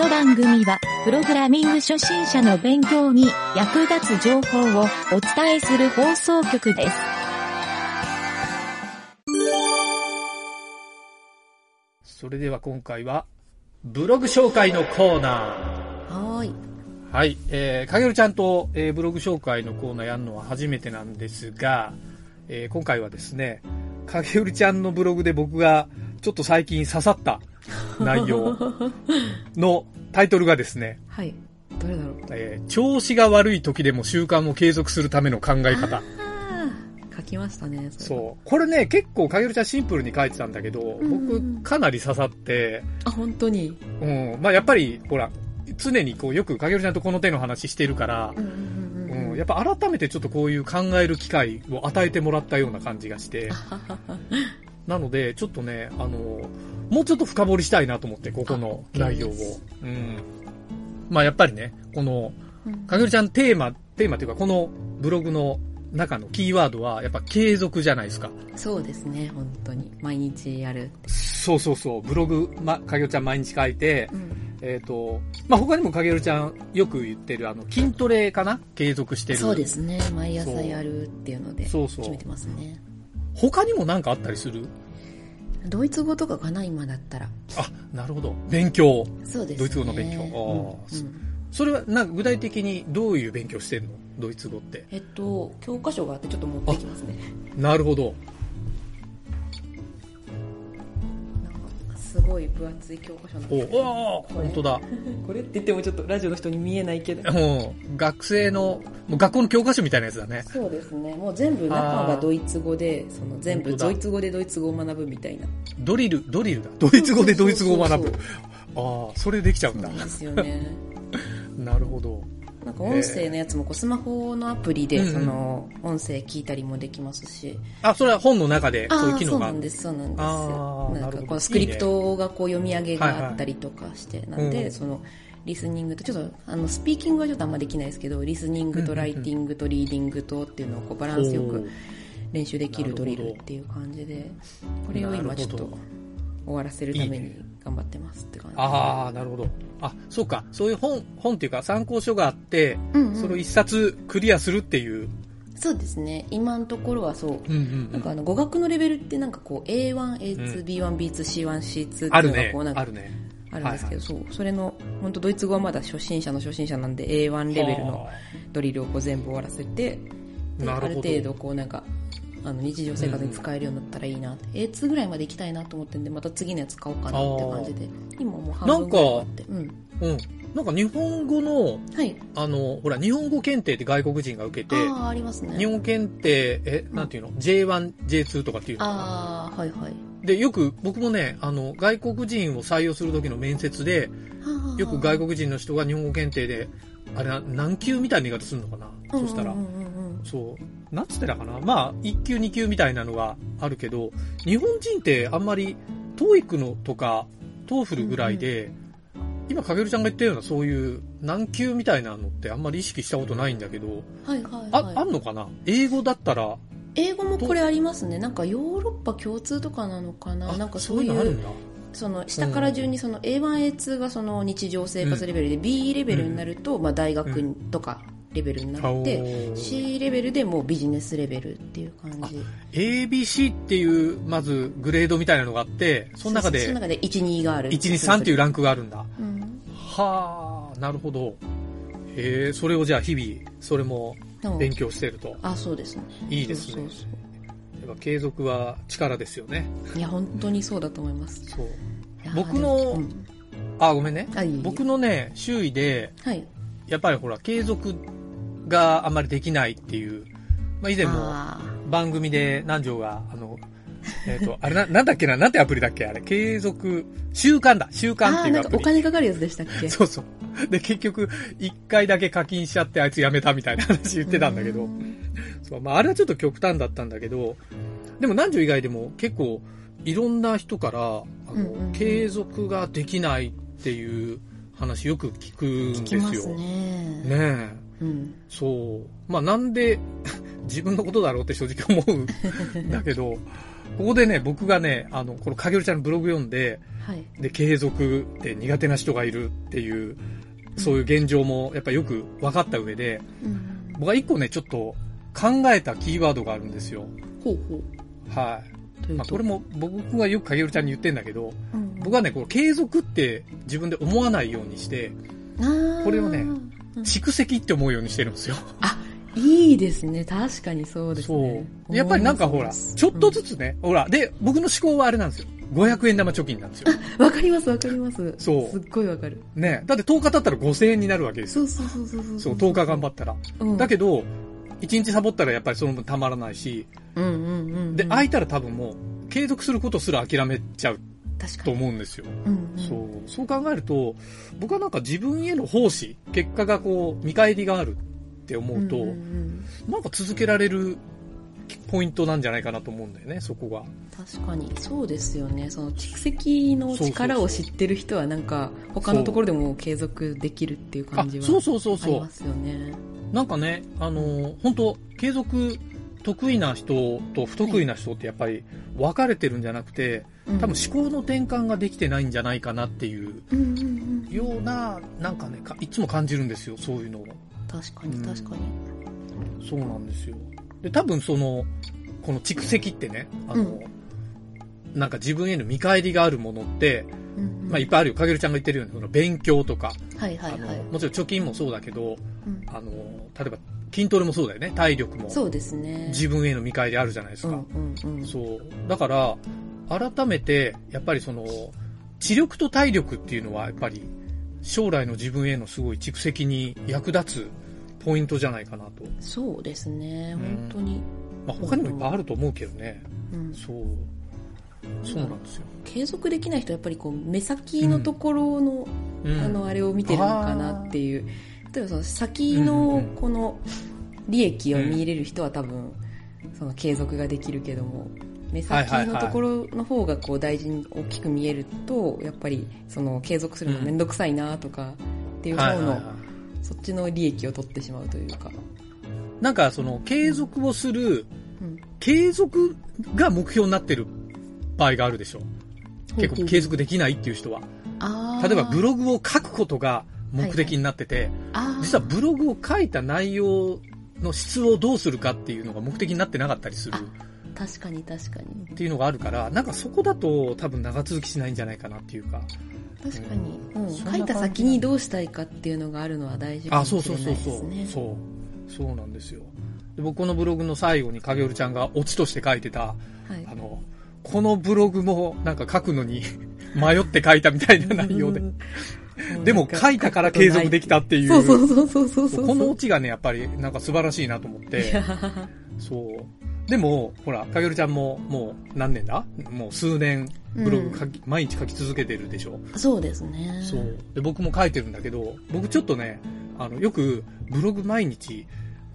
の番組は、プログラミング初心者の勉強に役立つ情報をお伝えする放送局です。それでは今回は、ブログ紹介のコーナはーい。ー。はい。えー、かげるちゃんと、えーブログ紹介のコーナーやるのは初めてなんですが、えー今回はですね、かげるちゃんのブログで僕がちょっと最近刺さった 内容のタイトルがですね、はい。どれだろう？えー調子が悪い時でも習慣を継続するための考え方。書きましたね。それそう。これね、結構かげるちゃんシンプルに書いてたんだけど、僕かなり刺さって、あ、本当に？うん。まあやっぱり、ほら、常にこうよくかげるちゃんとこの手の話してるからう、んうんうんうん、やっぱ改めてちょっとこういう考える機会を与えてもらったような感じがして、なので、ちょっとね、あの、もうちょっと深掘りしたいなと思って、ここのあ内容を。うん。まあやっぱりね、この、うんかげるちゃんテーマ、テーマというか、このブログの中のキーワードは、やっぱ継続じゃないですか。そうですね、本当に。毎日やる。そうそうそう、ブログ、ま、かげるちゃん毎日書いて、うん。えっ、と、まあ、他にもかげるちゃんよく言ってる、あの、筋トレかな？継続してる。そうですね、毎朝やるっていうので、そうそう決めてますね。他にも何かあったりする？ドイツ語とかかな、今だったら。あ、なるほど。勉強。そうですね。ドイツ語の勉強あーうんうんそれは、なんか具体的にどういう勉強してるの？ドイツ語って。えっと、教科書があってちょっと持ってきますね。なるほど。すごい分厚い教科書なんおですけど。おーこれ本当だ。これって言ってもちょっとラジオの人に見えないけど。もう、学生の、もう学校の教科書みたいなやつだね。そうですね。もう全部中がドイツ語で、その全部ドイツ語でドイツ語を学ぶみたいな。ドリル、ドリルだ。ドイツ語でドイツ語を学ぶそう。ああ、それできちゃうんだいい。ですよね。なるほど。なんか音声のやつもこうスマホのアプリでその音声聞いたりもできますし。あ、それは本の中でそういう機能が？あるそうなんです、そうなんです。なんかこうスクリプトがこう読み上げがあったりとかして、なんうんでそのリスニングと、ちょっとあのスピーキングはちょっとあんまできないですけど、リスニングとライティングとリーディングとっていうのをこうバランスよく練習できるドリルっていう感じで、これを今ちょっと終わらせるために頑張ってますって感じ。ああ、なるほど。あ、そうか。そういう本、本っていうか参考書があって、うんうんそれを一冊クリアするっていう。そうですね。今のところはそう。うんうんなんかあの語学のレベルってなんかこう A1、A2、B1、B2、C1、C2 っていうのがこうなん。かあるね。あるんですけど、そう。それの、本当ドイツ語はまだ初心者の初心者なんで A1 レベルのはドリルをこう全部終わらせて、ある程度こうなんか、あの日常生活に使えるようになったらいいな、A2 ぐらいまで行きたいなと思ってんで、また次のやつ買おうかなって感じで、今もう半分ぐらいあって。うん。あうん。なんか日本語の、はい。あの、ほら、日本語検定って外国人が受けて、ああ、ありますね。日本語検定、え、なんていうの ?J1、J2 とかっていうの？かなああ、はいはい。で、よく僕もね、あの、外国人を採用する時の面接で、よく外国人の人が日本語検定で、あれな、何級みたいな言い方するのかな、そしたらうん。うんうんうんそう。なんつってたかなまあ、1級2級みたいなのがあるけど、日本人ってあんまり、TOEIC のとか、TOEFL ぐらいで、今、かげるちゃんが言ったようなそういう何級みたいなのってあんまり意識したことないんだけど、はいはいあ、はい。あんのかな？英語だったら、英語もこれありますね。なんかヨーロッパ共通とかなのかな？あなんかそういう、のあるんだ。その下から順にその A1、A2 がその日常生活レベルで、B レベルになると、まあ大学とかレベルになおって、ー C レベルでもうビジネスレベルっていう感じ。ABC っていう、まず、グレードみたいなのがあって、その中でその、中で1、2がある。1、2、3っていうランクがあるんだ。うん。はあ、なるほど。へえ、それをじゃあ日々、それもうん勉強してると。あ、そうですね。いいですねそうそうやっぱ継続は力ですよね。そういや、本当にそうだと思います。そう。僕のうんあ、ごめんね。僕のね、周囲で、はい。やっぱりほら、継続があんまりできないっていう、まあ以前もあ番組で南條が、あの、えっ、と、あれな、なんだっけな、なんてアプリだっけ？あれ、継続、習慣だ、習ー慣っあー、なんかおていうアプリ。金かかるやつでしたっけ？そうそう。で、結局、一回だけ課金しちゃってあいつ辞めたみたいな話言ってたんだけどう、んそう、まああれはちょっと極端だったんだけど、でも南條以外でも結構、いろんな人から、あの、うんうんうん継続ができないっていう話よく聞くん聞ですよ。ね。ねえ。うん。そう。まあなんで 自分のことだろうって正直思うんだけど、ここでね、僕がね、あの、このかげるちゃんのブログ読んで、はい。で、継続って苦手な人がいるっていう、そういう現状もやっぱよく分かった上で、うん。僕は一個ね、ちょっと考えたキーワードがあるんですよ。ほうほう。はい。まあ、これも僕がよくかげるちゃんに言ってんだけど、うん僕はね、この継続って自分で思わないようにして、これをねうん蓄積って思うようにしてるんですよ。いいですね。確かにそうですね。そう。やっぱりなんかほら、ちょっとずつね、ほら、で、僕の思考はあれなんですよ。500円玉貯金なんですよ。うんわかりますわかります。そうすっごいわかる。ね。だって10日経ったら5000円になるわけですよ。そうそうそうそうそう、10日頑張ったら。うんだけど、1日サボったらやっぱりその分たまらないし、うんうんうんうん。で、空いたら多分もう、継続することすら諦めちゃうと確かに。思うんですよ。うんうん。そう。そう考えると、僕はなんか自分への奉仕、結果がこう、見返りがあるって思うと、んんんなんか続けられるポイントなんじゃないかなと思うんだよね、そこが。確かに。そうですよね。その蓄積の力を知ってる人はなんか、他のところでも継続できるっていうあ感じ、はそうそうそうそうありま。すよね。なんかね、あのー本当継続得意な人と不得意な人ってやっぱり分かれてるんじゃなくて、多分思考の転換ができてないんじゃないかなっていううんうんうん。ような、なんかね、かいつも感じるんですよ、そういうのを。確かにうん確かに。そうなんですよ。で、多分その、この蓄積ってね、あの、うんなんか自分への見返りがあるものって、うんうんまあいっぱいあるよ。かげるちゃんが言ってるように、その勉強とか、はいはいはい。もちろん貯金もそうだけど、うんあの、例えば筋トレもそうだよね。体力も。そうですね。自分への見返りあるじゃないですか。うんうんうん。そう。だから、改めて、やっぱりその、知力と体力っていうのは、やっぱり、将来の自分へのすごい蓄積に役立つポイントじゃないかなと。そうですね。うん本当に。まあ、他にもいっぱいあると思うけどね。うんそう。そうなんですよ。継続できない人はやっぱりこう目先のところの、うんあのあれを見てるのかなっていう例えばその先のうんこの利益を見入れる人は多分その継続ができるけども目先のところの方がこう大事に大きく見えるとやっぱりその継続するのめんどくさいなとかっていう方のはいはいはい。そっちの利益を取ってしまうというか、なんか、その、継続をする、うん、継続が目標になってる場合があるでしょ。結構継続できないっていう人は。例えばブログを書くことが目的になってて、あー。実はブログを書いた内容の質をどうするかっていうのが目的になってなかったりする確かに確かにっていうのがあるから、なんかそこだと多分長続きしないんじゃないかなっていうか。確かに、うん、書いた先にどうしたいかっていうのがあるのは大事かあ、もそうしれないそうそうそう。ですね。そう。そうなんですよ。で僕このブログの最後に影織ちゃんがオチとして書いてた、はいあの、このブログもなんか書くのに 迷って書いたみたいな内容で。でも書いたから継続できたっていう。そうそうそうそうそうそう。このオチがね、やっぱりなんか素晴らしいなと思っいて。やそう。でも、ほら、かげるちゃんももう何年だ？もう数年ブログ書き、毎日書き続けてるでしょ？そうですね。そう。で、僕も書いてるんだけど、僕ちょっとね、あの、よくブログ毎日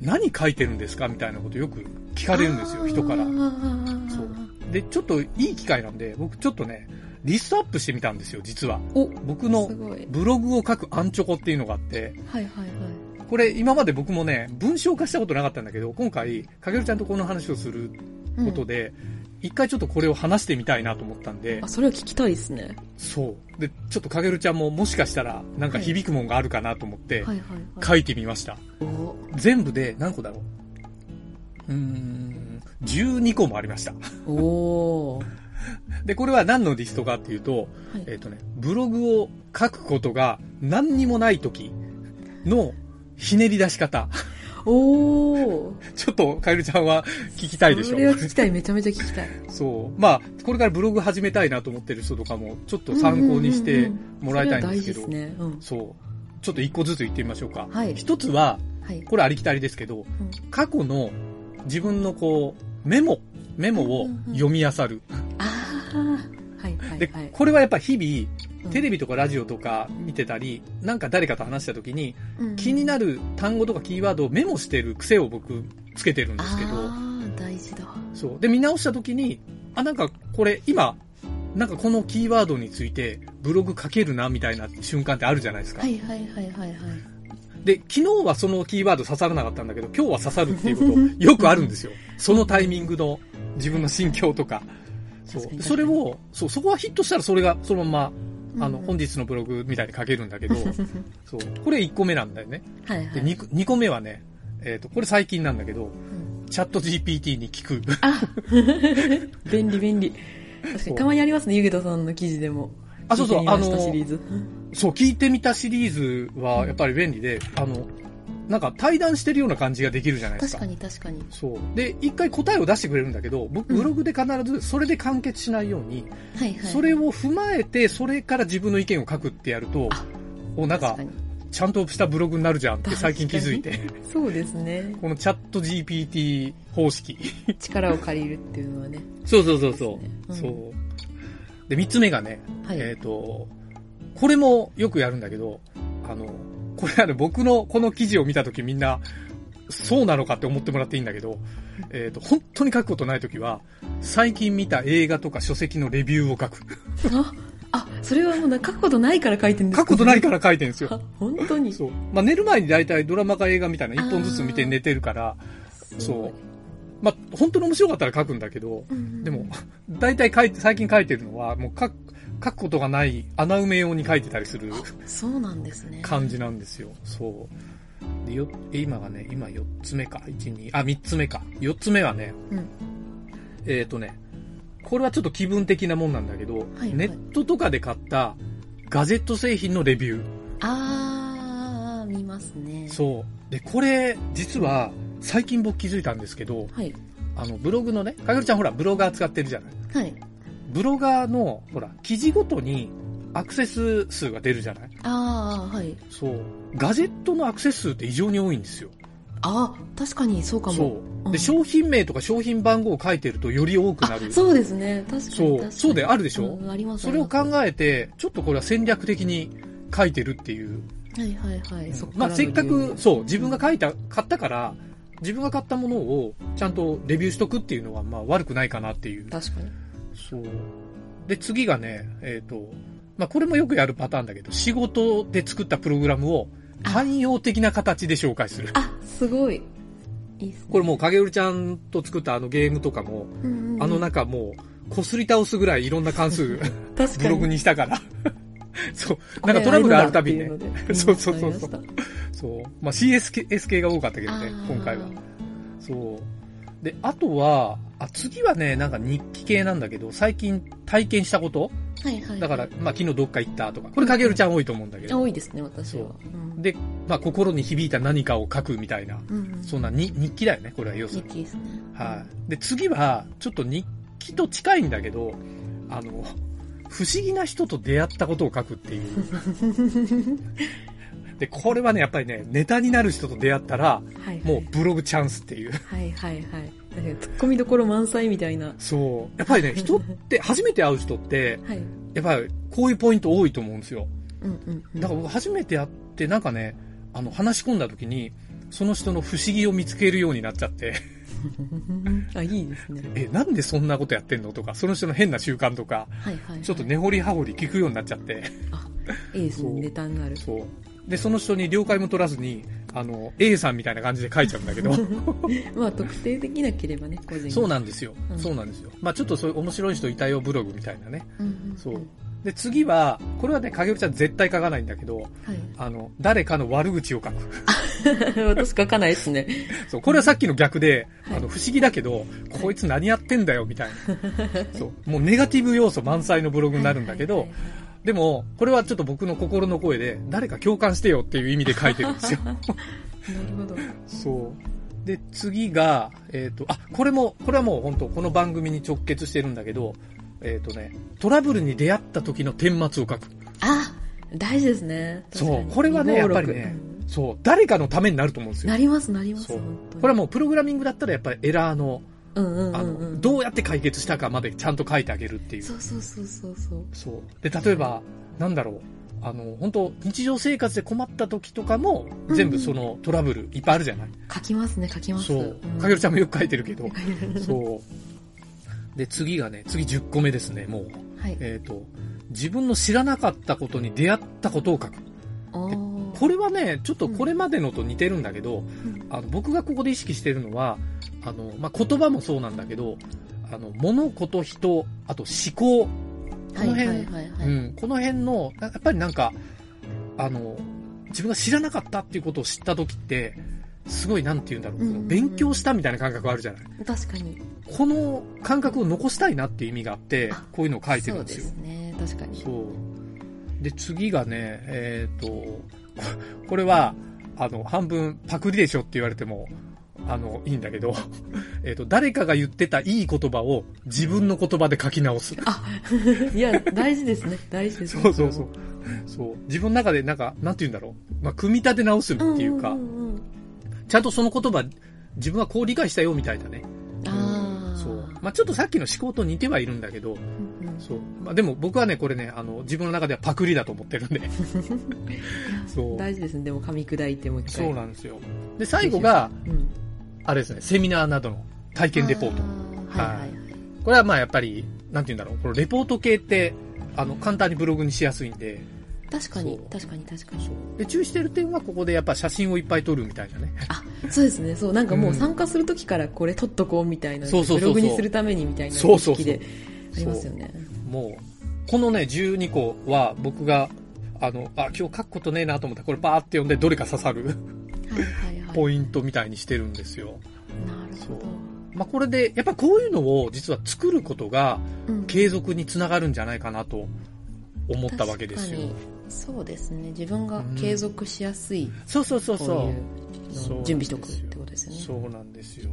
何書いてるんですか？みたいなことよく聞かれるんですよ、人から。そう。で、ちょっといい機会なんで、僕ちょっとね、リストアップしてみたんですよ、実は。お、僕の。ブログを書くアンチョコっていうのがあって、はいはいはい。これ今まで僕もね、文章化したことなかったんだけど、今回、かげるちゃんとこの話をするうんことで、一、回ちょっとこれを話してみたいなと思ったんであ、、それは聞きたいですね。そう。で、ちょっとかげるちゃんももしかしたら、なんか響くもんがあるかなと思って。書いてみました。お全部で何個だろう？うーん、12個もありました。おー で、これは何のリストかっていうと、はいえっ、とね、ブログを書くことが何にもない時のひねり出し方。おーちょっと、カエルちゃんは聞きたいでしょそれは聞きたい、めちゃめちゃ聞きたい。そう。まあ、これからブログ始めたいなと思ってる人とかも、ちょっと参考にしてもらいたいんですけど、それは大事ですね。うん。そう。ちょっと一個ずつ言ってみましょうか。はい一つは、はい。これありきたりですけど、うん過去の自分のこう、メモ、メモを読み漁る。ああ、はいはいではい。、これはやっぱ日々、うんテレビとかラジオとか見てたり、なんか誰かと話した時に、うん気になる単語とかキーワードをメモしてる癖を僕つけてるんですけど、大事だ。そう。で、見直した時に、あ、なんかこれ今、なんかこのキーワードについてブログ書けるなみたいな瞬間ってあるじゃないですか。はいはいはいはいはい。で、昨日はそのキーワード刺さらなかったんだけど、今日は刺さるっていうことよくあるんですよ。そのタイミングの自分の心境とか。そう。それを、そう、そこはヒットしたらそれがそのまま、あの、うんうん本日のブログみたいに書けるんだけど、そう。これ1個目なんだよね。で、はいはい。2, 2個目はね、えっ、と、これ最近なんだけど、うんチャット GPT に聞く。あ 便利便利。確かにたまにありますね、ゆげたさんの記事でも。あ、そうそう、あの、シリーズ。そう、聞いてみたシリーズはやっぱり便利で、あの、なんか対談してるような感じができるじゃないですか。確かに確かに。そう。で、一回答えを出してくれるんだけど、僕、うんブログで必ずそれで完結しないように、はいはい。それを踏まえて、それから自分の意見を書くってやるとあ、おなんか。ちゃんとしたブログになるじゃんって最近気づいて、そうですね。このチャット GPT 方式。力を借りるっていうのはね。そうそうそうそう。ですねそう。で、三つ目がね、はい。えっ、と、これもよくやるんだけど、あの、これはね、僕のこの記事を見たときみんな、そうなのかって思ってもらっていいんだけど、えっ、と、本当に書くことないときは、最近見た映画とか書籍のレビューを書く。あ、あ、それはもうな書くことないから書いてるんです書くことないから書いてるんですよ。あ、本当に？そう。まあ、寝る前に大体ドラマか映画みたいな一本ずつ見て寝てるから、そう。まあ、本当に面白かったら書くんだけど、うん。でも、大体書いて、最近書いてるのは、もう書く、書くことがない穴埋め用に書いてたりするそうなんですね。感じなんですよ。そう。で、よ、今がね、今4つ目か。1、2、あ、3つ目か。4つ目はね、うん。えっ、とね、これはちょっと気分的なもんなんだけど、はいネットとかで買ったガジェット製品のレビュー。あー、見ますね。そう。で、これ、実は、最近僕気づいたんですけど、はい。あの、ブログのね、かげるちゃんほら、ブロガー使ってるじゃないはい。ブロガーの、ほら、記事ごとにアクセス数が出るじゃないあー、はい。そう。ガジェットのアクセス数って異常に多いんですよ。あー、確かにそうかも。そう。うんで、商品名とか商品番号を書いてるとより多くなある。そうですね。確かにそう。そうであるでしょ？うんありますそれを考ええて、ちょっとこれは戦略的に書いてるっていう。はいはいはい。そっからまあ、のせっかく、そう、自分が書いた、買ったから、自分が買ったものをちゃんとレビューしとくっていうのは、まあ悪くないかなっていう。確かに。そう。で、次がね、えっ、と、まあこれもよくやるパターンだけど、仕事で作ったプログラムを汎用的な形で紹介する。あ、すごい。いい。これもう影織ちゃんと作ったあのゲームとかも、うんうんうん、あの中もう、こすり倒すぐらいいろんな関数、ブログにしたから。そう。なんかトラブルあるたびにねそう そうそうそうそう。まあ CS 系が多かったけどね、今回は。そう。で、あとは、あ、次はね、なんか日記系なんだけど、最近体験したこと？はいはい。だから、まあ昨日どっか行ったとか。これ影織ちゃん多いと思うんだけど。多いですね、私は。うんで、まあ心に響いた何かを書くみたいな。そんなに日記だよね、これは要するに。日記ですね。はい。で、次は、ちょっと日記と近いんだけど、あの、不思議な人と出会ったことを書くっていう。で、これはね、やっぱりね、ネタになる人と出会ったら、はいはい。もうブログチャンスっていう。はいはいはい。突っ込みどころ満載みたいな。そう。やっぱりね、人って、初めて会う人って、はい。やっぱりこういうポイント多いと思うんですよ。うんうんうん。だから僕初めて会って、なんかね、あの、話し込んだ時に、その人の不思議を見つけるようになっちゃって、あ、いいですね。え、なんでそんなことやってんのとか、その人の変な習慣とか、はいはい、はい。ちょっと根掘り葉掘り聞くようになっちゃって、あ、いいですね。そうネタになる。そう。で、その人に了解も取らずに、あの、A さんみたいな感じで書いちゃうんだけど、まあ、特定できなければね、個人そうななんですよ。うんそうなんですよ。まあちょっとそういう面白い人いたよブログみたいなね。うんうんうん。そう。で、次は、これはね、影尾ちゃん絶対書かないんだけど、はい。あの、誰かの悪口を書く。私書かないですね。そう、これはさっきの逆で、はいあの、不思議だけど、こいつ何やってんだよ、みたいな。そう、もうネガティブ要素満載のブログになるんだけど、でも、これはちょっと僕の心の声で、誰か共感してよっていう意味で書いてるんですよ。なるほど。そう。で、次が、えっ、と、あ、これも、これはもう本当この番組に直結してるんだけど、えっ、とね、トラブルに出会った時の顛末を書く。あ、大事ですね。そうこれはねやっぱりねそう、誰かのためになると思うんですよな。ります、なります。これはもうプログラミングだったらやっぱりエラーの、どうやって解決したかまでちゃんと書いてあげるっていう。そうそうそうそうそう。そう。で、例えば、なんだろう。あの、本当日常生活で困った時とかも、全部そのトラブルいっぱいあるじゃない、書きますね、書きます。そう。んかげるちゃんもよく書いてるけど。う。そう。で、次がね、次10個目ですね、もう。はい。えっ、と、自分の知らなかったことに出会ったことを書く。これはね、ちょっとこれまでのと似てるんだけど、うんあの僕がここで意識してるのは、あの、まあ、言葉もそうなんだけど、あの、物事人、あと思考。この辺、はいはいはいはいうん、この辺の、やっぱりなんか、あの、自分が知らなかったっていうことを知った時って、すごいなんて言うんだろう、うんうんうん勉強したみたいな感覚があるじゃない。確かに。この感覚を残したいなっていう意味があってあ、こういうのを書いてるそうでんですよ。すね。確かに。そう。で、次がね、えっ、と、ここれは、あの、半分パクリでしょって言われても、あの、いいんだけど、えっと、誰かが言ってたいい言葉を自分の言葉で書き直す。いや、大事ですね。大事ですね。そうそうそう。そう。自分の中でなんか、なんて言うんだろう。まあ、組み立て直すっていうか、ちゃんとその言葉、自分はこう理解したよみたいなね。まあ、ちょっとさっきの思考と似てはいるんだけど、そう。まあ、でも僕はね、これね、あの、自分の中ではパクリだと思ってるんで。そう。大事ですね。でも噛み砕いてもう一回。そうなんですよ。で、最後が、うん。あれですね、セミナーなどの体験レポート。はいはい。これはまあやっぱり、なんて言うんだろう、このレポート系って、あの、簡単にブログにしやすいんで、確かに確かに、確かに。で、注意してる点はここでやっぱ写真をいっぱい撮るみたいなね。あ、そうですね。そう、なんかもううん参加するときからこれ撮っとこうみたいな。そうそうそうそうブログにするためにみたいな意識でありますよね。もう、このね、12個は僕が、あの、あ、今日書くことねえなと思ったら、これバーって読んでどれか刺さるはいはいはい。ポイントみたいにしてるんですよ。なるほど。まあこれで、やっぱこういうのを実は作ることがうん継続につながるんじゃないかなと思ったわけですよそうですね。自分が継続しやすい、そうそうそうそう。こう準備しておくってことですよね。そうなんですよ。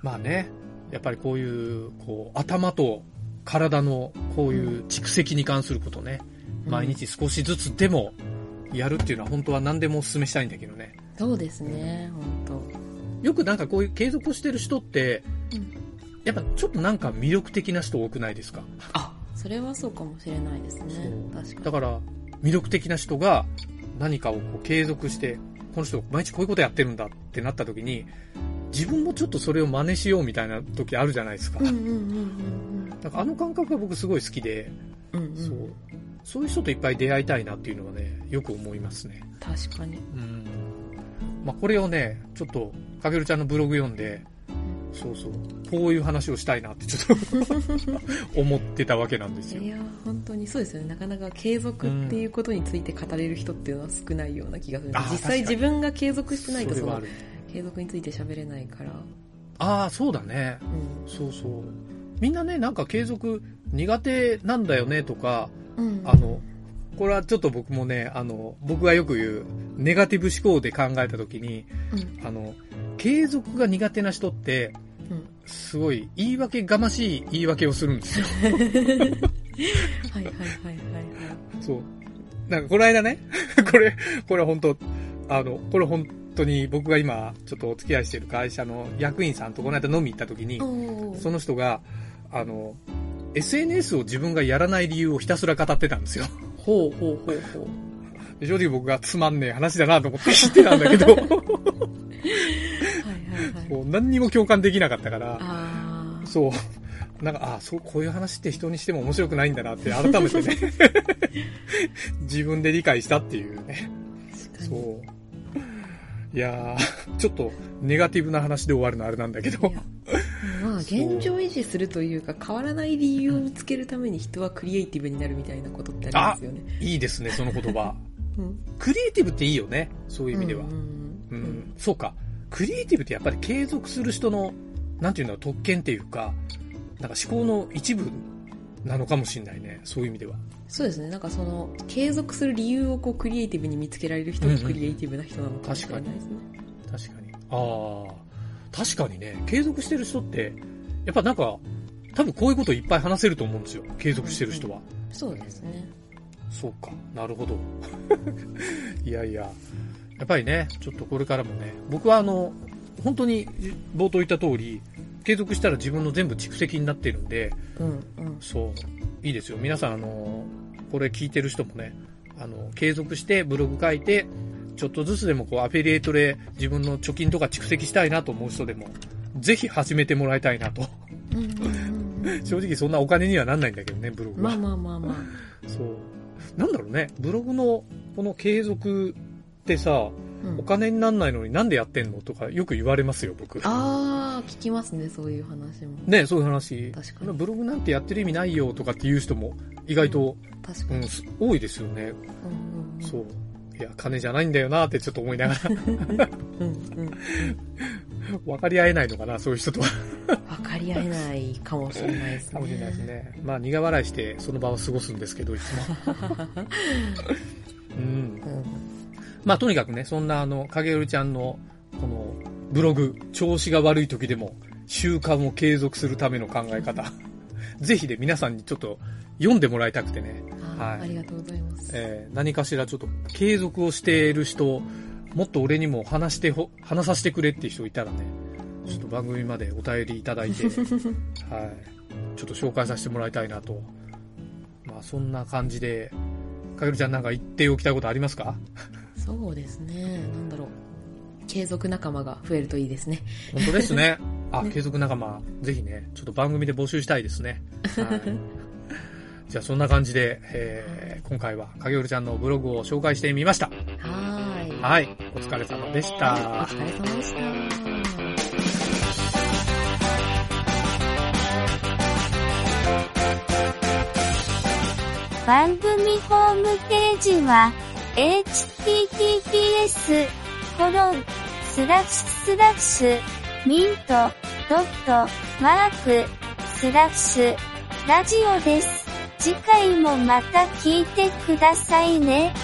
まあね、やっぱりこういう、こう、頭と体のこういう蓄積に関することね、うん毎日少しずつでもやるっていうのは本当は何でもお勧めしたいんだけどね。そうですね。本よくなんかこういう継続してる人って、当。うんやっぱちょっとなんか魅力的な人多くないですか？あ、それはそうかもしれないですね。確かに。だから、魅力的な人が何かをこう継続して、この人毎日こういうことやってるんだってなった時に、自分もちょっとそれを真似しようみたいな時あるじゃないですか。うんうんうんうんなんかあの感覚が僕すごい好きで、うんそう。そういう人といっぱい出会いたいなっていうのはね、よく思いますね。確かに。うん。まあ、これをね、ちょっと、かけるちゃんのブログ読んで、そうそう、こういう話をしたいなってちょっと思ってたわけなんですよい。や本当にそうですよねなかなか継続っていうことについて語れる人っていうのは少ないような気がする、あー実際自分が継続してないとその。継続について喋れないから、ああ、そうだね。うそうそう。みんなね、なんか継続苦手なんだよねとか、んうん、あの、これはちょっと僕もね、あの、僕がよく言う、ネガティブ思考で考えたときに、うんあの、継続が苦手な人って、うんすごい言い訳がましい言い訳をするんですよ。はいはいはいはいはいそう。なんかこの間ね、これ、これ本当あの、これ本当に僕が今ちょっとお付き合いしている会社の役員さんとこの間飲み行った時に、その人が、あの、SNS を自分がやらない理由をひたすら語ってたんですよ。ほうほうほうほうで正直僕がつまんねえ話だなと思って知ってたんだけど、はいはいはいもう何にも共感できなかったから、そう。なんか、あそう、こういう話って人にしても面白くないんだなって改めてね、自分で理解したっていうね。そう。いやー、ちょっとネガティブな話で終わるのあれなんだけどまあ現状維持するというか変わらない理由を見つけるために人はクリエイティブになるみたいなことってありますよね。いいですね、その言葉。うんクリエイティブっていいよね、そういう意味では。うんううんんそうか。クリエイティブってやっぱり継続する人の、なんていうんだろう、特権っていうか、なんか思考の一部なのかもしれないね、そういう意味では。そうですね。なんかその、継続する理由をこうクリエイティブに見つけられる人がうんうんクリエイティブな人なのかもしれないですね。確かに。ああ、確かにね、継続してる人って、やっぱなんか、多分こういうこといっぱい話せると思うんですよ、継続してる人は。そうですね。そうか、なるほど。いやいや、やっぱりね、ちょっとこれからもね、僕はあの、本当に冒頭言った通り、継続したら自分の全部蓄積になっているんで、うんうん。そう、いいですよ。皆さん、あの、これ聞いてる人もね、あの、継続してブログ書いて、ちょっとずつでもこう、アフィリエイトで自分の貯金とか蓄積したいなと思う人でも、ぜひ始めてもらいたいなと。うんうんうんうん 正直そんなお金にはなんないんだけどね、ブログは。まあまあまあまあ。そう。なんだろうね、ブログのこの継続ってさ、うんお金になんないのになんでやってんの？とかよく言われますよ、僕。あー、聞きますね、そういう話も。ね、そういう話。確かにブログなんてやってる意味ないよとかっていう人も意外と、確かに。うん、す多いですよね。うんうんうんそう。いや、金じゃないんだよなってちょっと思いながら、うんうん。分かり合えないのかな、そういう人とは。分かり合えないかもしれないですね。かもしれないですね。まあ、苦笑いしてその場を過ごすんですけど、いつも。うん。うん。まあ、とにかくね、そんなあの、影るちゃんの、この、ブログ、調子が悪い時でも、習慣を継続するための考え方。ぜひで皆さんにちょっと読んでもらいたくてね、はいありがとうございます。えー何かしらちょっと継続をしている人、もっと俺にも話してほ、話させてくれっていう人いたらね、ちょっと番組までお便りいただいて、はい。ちょっと紹介させてもらいたいなと。まあ、そんな感じで、かげるちゃんなんか言っておきたいことありますか？そうですね。なんだろう。継続仲間が増えるといいですね。本当ですね。あ、ね継続仲間、ぜひね、ちょっと番組で募集したいですね。はい。じゃあそんな感じで、えー今回は影るちゃんのブログを紹介してみました。はーい。はい。お疲れ様でしおた。疲れ様でした。番組ホームページは、https, コロン、スラッシュスラッシュ、ミント、ドット、マーク、スラッシュ、ラジオです。次回もまた聞いてくださいね。